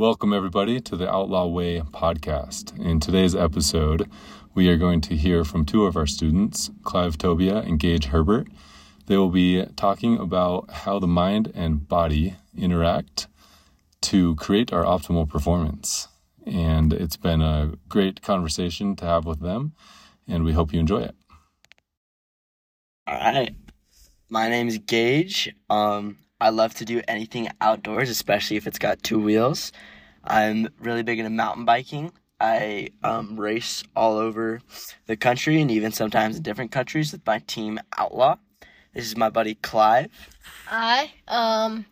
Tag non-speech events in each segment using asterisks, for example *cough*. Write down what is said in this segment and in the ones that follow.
Welcome, everybody, to the Outlaw Way podcast. In today's episode, we are going to hear from two of our students, Clive Tobia and Gage Herbert. They will be talking about how the mind and body interact to create our optimal performance. And it's been a great conversation to have with them, and we hope you enjoy it. All right. My name is Gage. Um, I love to do anything outdoors, especially if it's got two wheels. I'm really big into mountain biking. I um, race all over the country and even sometimes in different countries with my team Outlaw. This is my buddy Clive. Hi. Um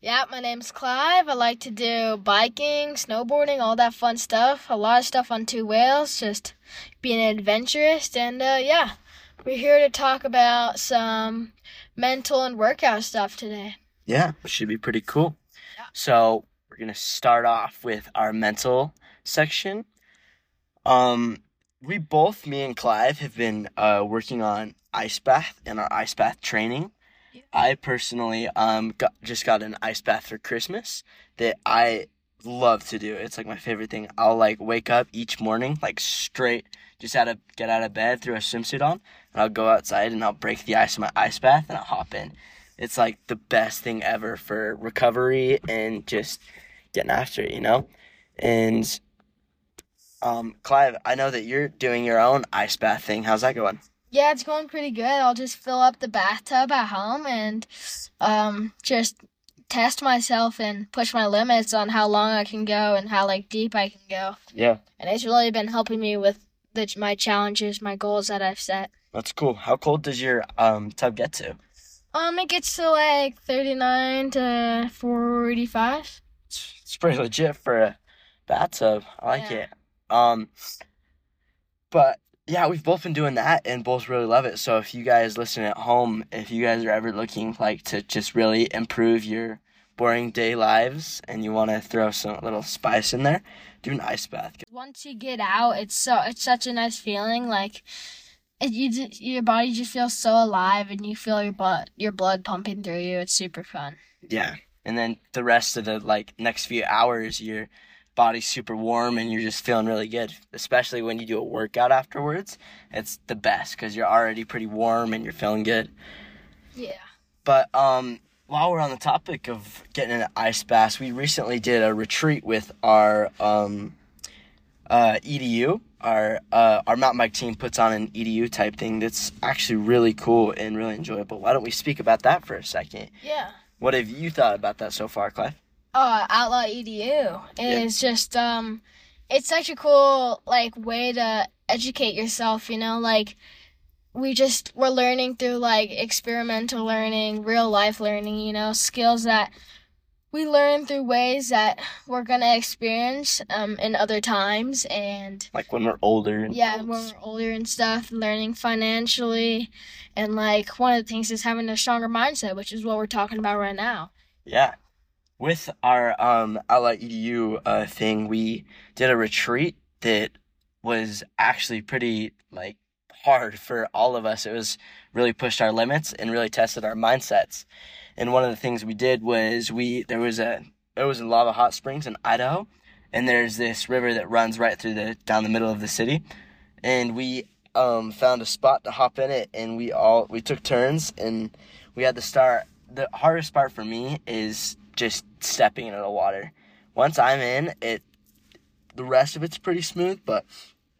yeah, my name's Clive. I like to do biking, snowboarding, all that fun stuff. A lot of stuff on two wheels, just being adventurous and uh yeah. We're here to talk about some mental and workout stuff today. Yeah, should be pretty cool. Yeah. So we're gonna start off with our mental section. Um, we both, me and Clive, have been uh, working on ice bath and our ice bath training. Yeah. I personally um got, just got an ice bath for Christmas that I love to do. It's like my favorite thing. I'll like wake up each morning like straight, just out of get out of bed, throw a swimsuit on, and I'll go outside and I'll break the ice in my ice bath and I'll hop in. It's like the best thing ever for recovery and just getting after it, you know? And um Clive, I know that you're doing your own ice bath thing. How's that going? Yeah, it's going pretty good. I'll just fill up the bathtub at home and um just test myself and push my limits on how long I can go and how like deep I can go. Yeah. And it's really been helping me with the, my challenges, my goals that I've set. That's cool. How cold does your um tub get to? Um, it gets to like 39 to 45. It's, it's pretty legit for a bathtub. I like Yeah. it. Um but yeah, we've both been doing that and both really love it. So if you guys listen at home, if you guys are ever looking like to just really improve your boring day lives and you want to throw some little spice in there, do an ice bath. Once you get out, it's so it's such a nice feeling. Like it, you, your body just feels so alive, and you feel your blood your blood pumping through you. It's super fun. Yeah. And then the rest of the like next few hours your body's super warm and you're just feeling really good, especially when you do a workout afterwards. It's the best cuz you're already pretty warm and you're feeling good. Yeah. But um while we're on the topic of getting an ice bath, we recently did a retreat with our um uh EDU. Our uh our mountain bike team puts on an EDU type thing that's actually really cool and really enjoyable. Why don't we speak about that for a second? Yeah. What have you thought about that so far, Clive? uh, Outlaw EDU. It's just um, it's such a cool like way to educate yourself. You know, like we just we're learning through like experimental learning, real life learning. You know, skills that we learn through ways that we're gonna experience um in other times and. Like when we're older and Yeah, when we're older and stuff, learning financially, and like one of the things is having a stronger mindset, which is what we're talking about right now. Yeah. With our um Outlaw EDU uh thing, we did a retreat that was actually pretty like hard for all of us. It was really pushed our limits and really tested our mindsets. And one of the things we did was we there was a it was in Lava Hot Springs in Idaho, and there's this river that runs right through the down the middle of the city, and we um found a spot to hop in it, and we all we took turns, and we had to start. The hardest part for me is just stepping into the water. Once I'm in, it the rest of it's pretty smooth, but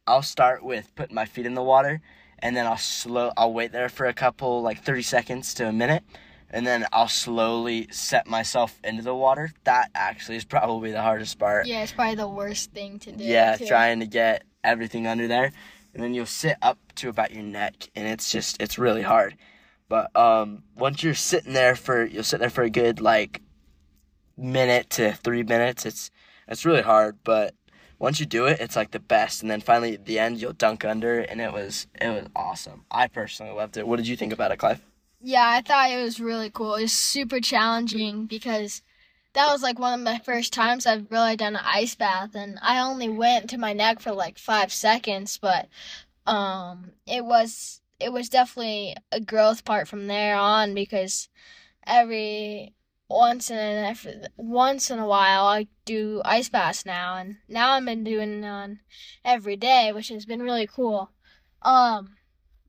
I'll start with putting my feet in the water and then I'll slow I'll wait there for a couple like 30 seconds to a minute and then I'll slowly set myself into the water. That actually is probably the hardest part. Yeah, it's probably the worst thing to do. Yeah, too. trying to get everything under there. And then you'll sit up to about your neck and it's just it's really hard. But um once you're sitting there for you'll sit there for a good like minute to 3 minutes. It's it's really hard, but once you do it, it's like the best. And then finally at the end you'll dunk under and it was it was awesome. I personally loved it. What did you think about it, Clive? Yeah, I thought it was really cool. It was super challenging because that was like one of my first times I've really done an ice bath, and I only went to my neck for like five seconds, but um, it was it was definitely a growth part from there on because every once in a, once in a while I do ice baths now, and now I've been doing one every day, which has been really cool. Um,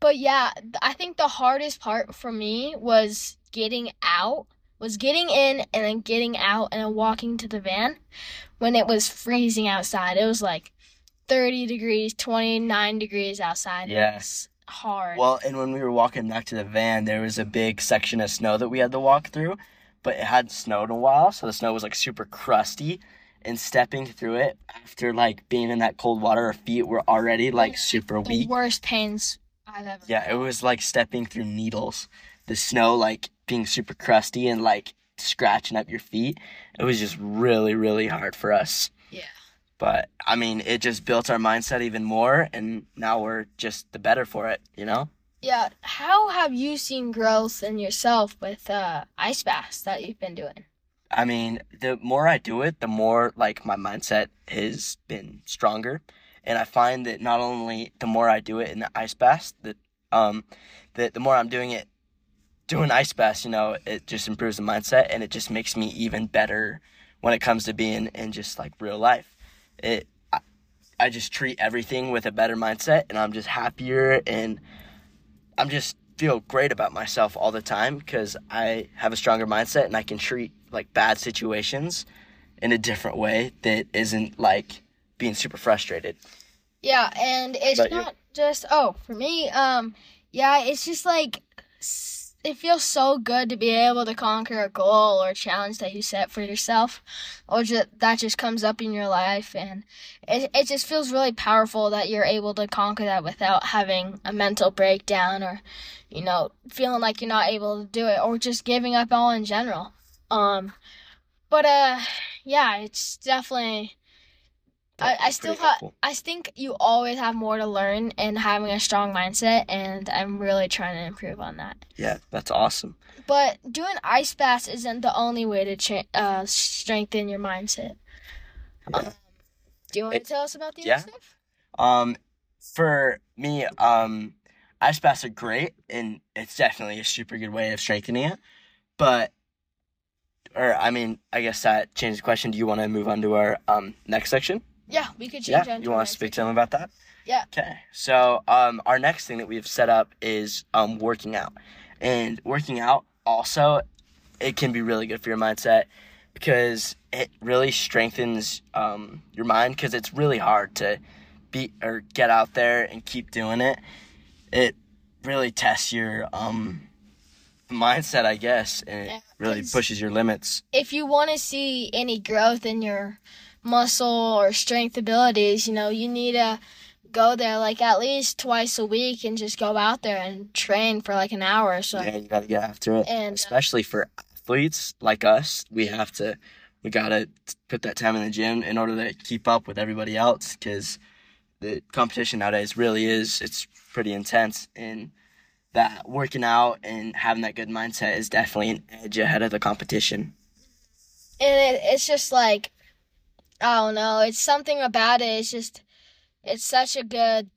but yeah, I think the hardest part for me was getting out, was getting in and then getting out and then walking to the van when it was freezing outside. It was like 30 degrees, 29 degrees outside. Yes. hard. Well, and when we were walking back to the van, there was a big section of snow that we had to walk through, but it hadn't snowed in a while, so the snow was like super crusty. And stepping through it after like being in that cold water, our feet were already like super the weak. worst pains. Yeah, it was like stepping through needles. The snow like being super crusty and like scratching up your feet. It was just really, really hard for us. Yeah. But I mean, it just built our mindset even more, and now we're just the better for it, you know? Yeah. How have you seen growth in yourself with uh, ice baths that you've been doing? I mean, the more I do it, the more like my mindset has been stronger. And I find that not only the more I do it in the ice baths, that um, that the more I'm doing it, doing ice baths, you know, it just improves the mindset and it just makes me even better when it comes to being in just like real life. It, I, I just treat everything with a better mindset, and I'm just happier and I'm just feel great about myself all the time because I have a stronger mindset and I can treat like bad situations in a different way that isn't like being super frustrated. Yeah, and it's About you? not just oh for me. Um, yeah, it's just like it feels so good to be able to conquer a goal or a challenge that you set for yourself, or just that just comes up in your life, and it it just feels really powerful that you're able to conquer that without having a mental breakdown or, you know, feeling like you're not able to do it or just giving up all in general. Um, but uh, yeah, it's definitely. I, I still helpful. I think you always have more to learn and having a strong mindset, and I'm really trying to improve on that. Yeah, that's awesome. But doing ice baths isn't the only way to cha- uh, strengthen your mindset. Yeah. Um, do you want to tell us about the yeah. other stuff? Um, for me, um, ice baths are great, and it's definitely a super good way of strengthening it. But, or I mean, I guess that changes the question. Do you want to move on to our um next section? Yeah, we could change Yeah, you want to speak to them about that? Yeah. Okay. So, um, our next thing that we've set up is um working out, and working out also, it can be really good for your mindset because it really strengthens um your mind because it's really hard to be or get out there and keep doing it. It really tests your um mindset, I guess, and it Yeah, really pushes your limits. if you want to see any growth in your muscle or strength abilities, you know, you need to go there like at least twice a week and just go out there and train for like an hour or so. yeah, you got to get after it. And uh, especially for athletes like us, we have to, we gotta put that time in the gym in order to keep up with everybody else because the competition nowadays really is, it's pretty intense. And that working out and having that good mindset is definitely an edge ahead of the competition. and it, it's just like I don't know, it's something about it. It's just it's such a good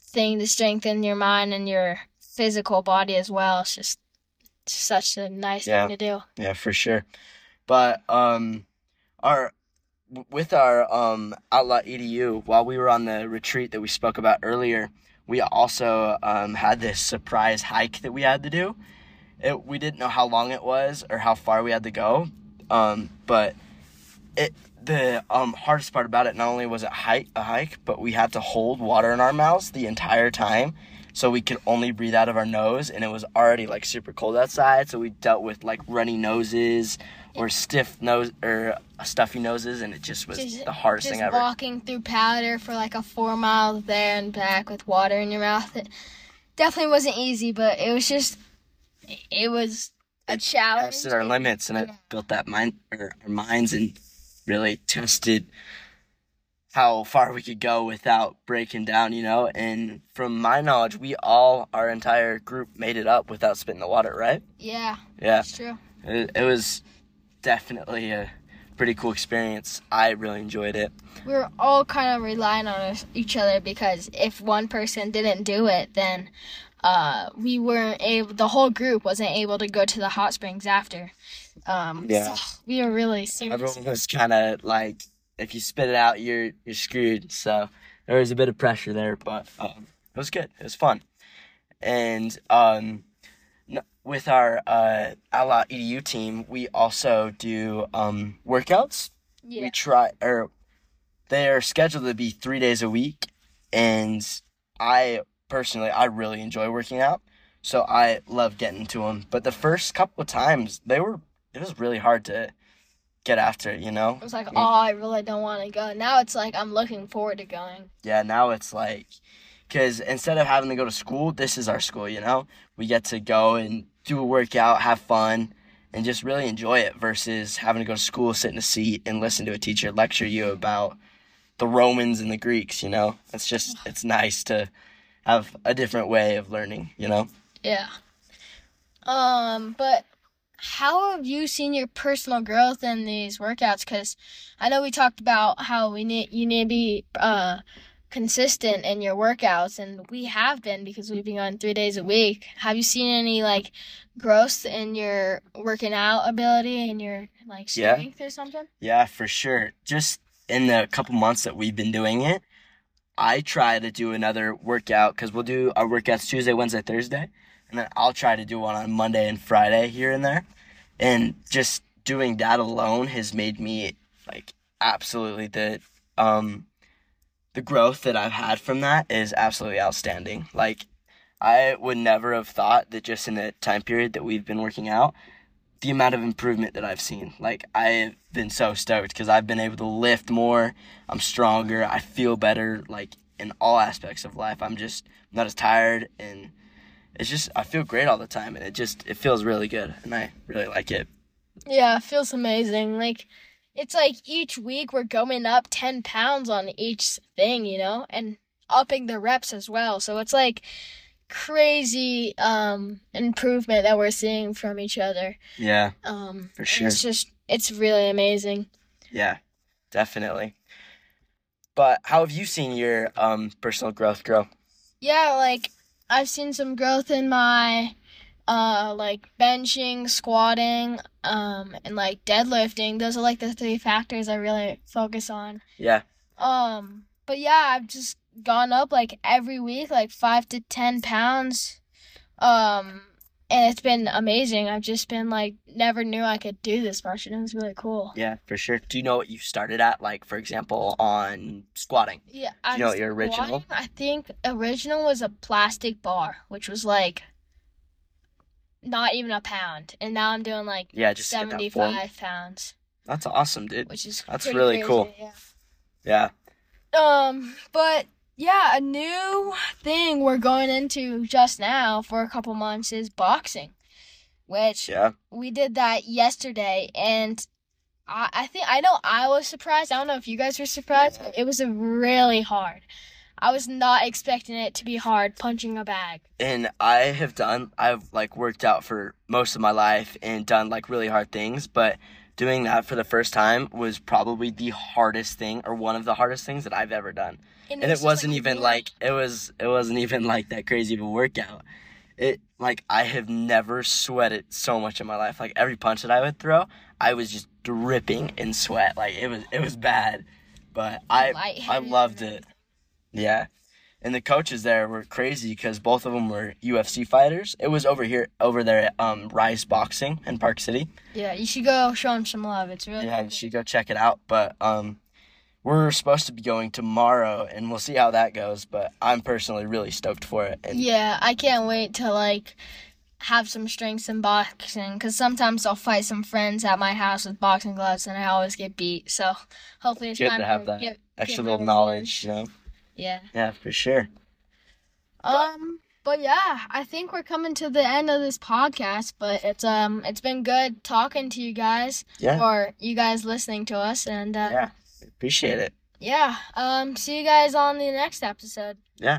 thing to strengthen your mind and your physical body as well. It's just such a nice Yeah. thing to do. Yeah, for sure. But um, our with our um Outlaw EDU, while we were on the retreat that we spoke about earlier, we also um had this surprise hike that we had to do. It we didn't know how long it was or how far we had to go, um, but it the um hardest part about it not only was it hike a hike, but we had to hold water in our mouths the entire time. So we could only breathe out of our nose, and it was already like super cold outside. So we dealt with like runny noses or stiff nose or stuffy noses, and it just was Just- the hardest Just thing ever. walking through powder for like a four miles there and back with water in your mouth. It definitely wasn't easy, but it was just it was a challenge. tested our limits and it Yeah. built that mind or our minds and really tested how far we could go without breaking down, you know. And from my knowledge, we all our entire group made it up without spitting the water, right? Yeah, Yeah, that's true. it, it was definitely a pretty cool experience. I really enjoyed it. we were all kind of relying on each other because if one person didn't do it, then uh, we weren't able. The whole group wasn't able to go to the hot springs after. Um, Yeah. so we were really serious. Everyone was kind of like, if you spit it out, you're you're screwed. So there was a bit of pressure there, but um, it was good. It was fun, and um, with our uh, Outlaw EDU team, we also do um workouts. yeah. We try, or they are scheduled to be three days a week, and I personally, I really enjoy working out, so I love getting to them. But the first couple of times, they were, it was really hard to get after, it, you know. It was like, oh, I really don't want to go. Now it's like I'm looking forward to going. Yeah, now it's like, because instead of having to go to school, this is our school, you know? We get to go and do a workout, have fun, and just really enjoy it versus having to go to school, sit in a seat, and listen to a teacher lecture you about the Romans and the Greeks, you know? It's just, *sighs* it's nice to have a different way of learning, you know? Yeah. Um, but how have you seen your personal growth in these workouts? Because I know we talked about how we need you need to be uh consistent in your workouts, and we have been because we've been going three days a week. Have you seen any like growth in your working out ability and your like Yeah. strength or something? Yeah, for sure. Just in the couple months that we've been doing it, I try to do another workout because we'll do our workouts Tuesday, Wednesday, Thursday, and then I'll try to do one on Monday and Friday here and there. And just doing that alone has made me like absolutely the um the growth that I've had from that is absolutely outstanding. Like I would never have thought that just in the time period that we've been working out the amount of improvement that I've seen. Like I've been so stoked because I've been able to lift more. I'm stronger. I feel better. Like in all aspects of life, I'm just not as tired, and it's just I feel great all the time, and it just it feels really good, and I really like it. Yeah, it feels amazing. Like it's like each week we're going up ten pounds on each thing, you know, and upping the reps as well. So it's like crazy um improvement that we're seeing from each other. Yeah, Um For sure. It's just it's really amazing. yeah, definitely. But how have you seen your um personal growth grow? Yeah, like I've seen some growth in my uh like benching, squatting, um and like deadlifting. Those are like the three factors I really focus on. Yeah, Um, but yeah, I've just gone up like every week, like five to ten pounds. Um, and it's been amazing. I've just been like never knew I could do this much, and it was really cool. yeah, for sure. Do you know what you started at? Like for example, on squatting. Yeah, Do you know what your original? I think original was a plastic bar, which was like not even a pound, and now I'm doing like Yeah, just to get that form. seventy-five pounds, That's awesome, dude. which is That's really crazy, cool. Yeah. Yeah. Um, but yeah, a new thing we're going into just now for a couple months is boxing, which Yeah. we did that yesterday, and I, I think I know I was surprised. I don't know if you guys were surprised, but it was a really hard. I was not expecting it to be hard punching a bag. And I have done I've like worked out for most of my life and done like really hard things, but doing that for the first time was probably the hardest thing or one of the hardest things that I've ever done. And was it wasn't like, even like it was it wasn't even like that crazy of a workout. It like I have never sweated so much in my life. Like every punch that I would throw, I was just dripping in sweat. Like it was it was bad. But I I loved it. Yeah. And the coaches there were crazy because both of them were UFC fighters. It was over here, over there at um, Rise Boxing in Park City. Yeah, you should go show them some love. It's really Yeah, cool. you should go check it out. But um, we're supposed to be going tomorrow, and we'll see how that goes. But I'm personally really stoked for it. And Yeah, I can't wait to like have some strengths in boxing because sometimes I'll fight some friends at my house with boxing gloves and I always get beat. So hopefully it's Good time to have that get, extra get little knowledge, you know? Yeah. Yeah, for sure. Um. But yeah, I think we're coming to the end of this podcast. But it's um, it's been good talking to you guys Yeah, or you guys listening to us, and uh, yeah. Appreciate it. yeah. Um. See you guys on the next episode. Yeah.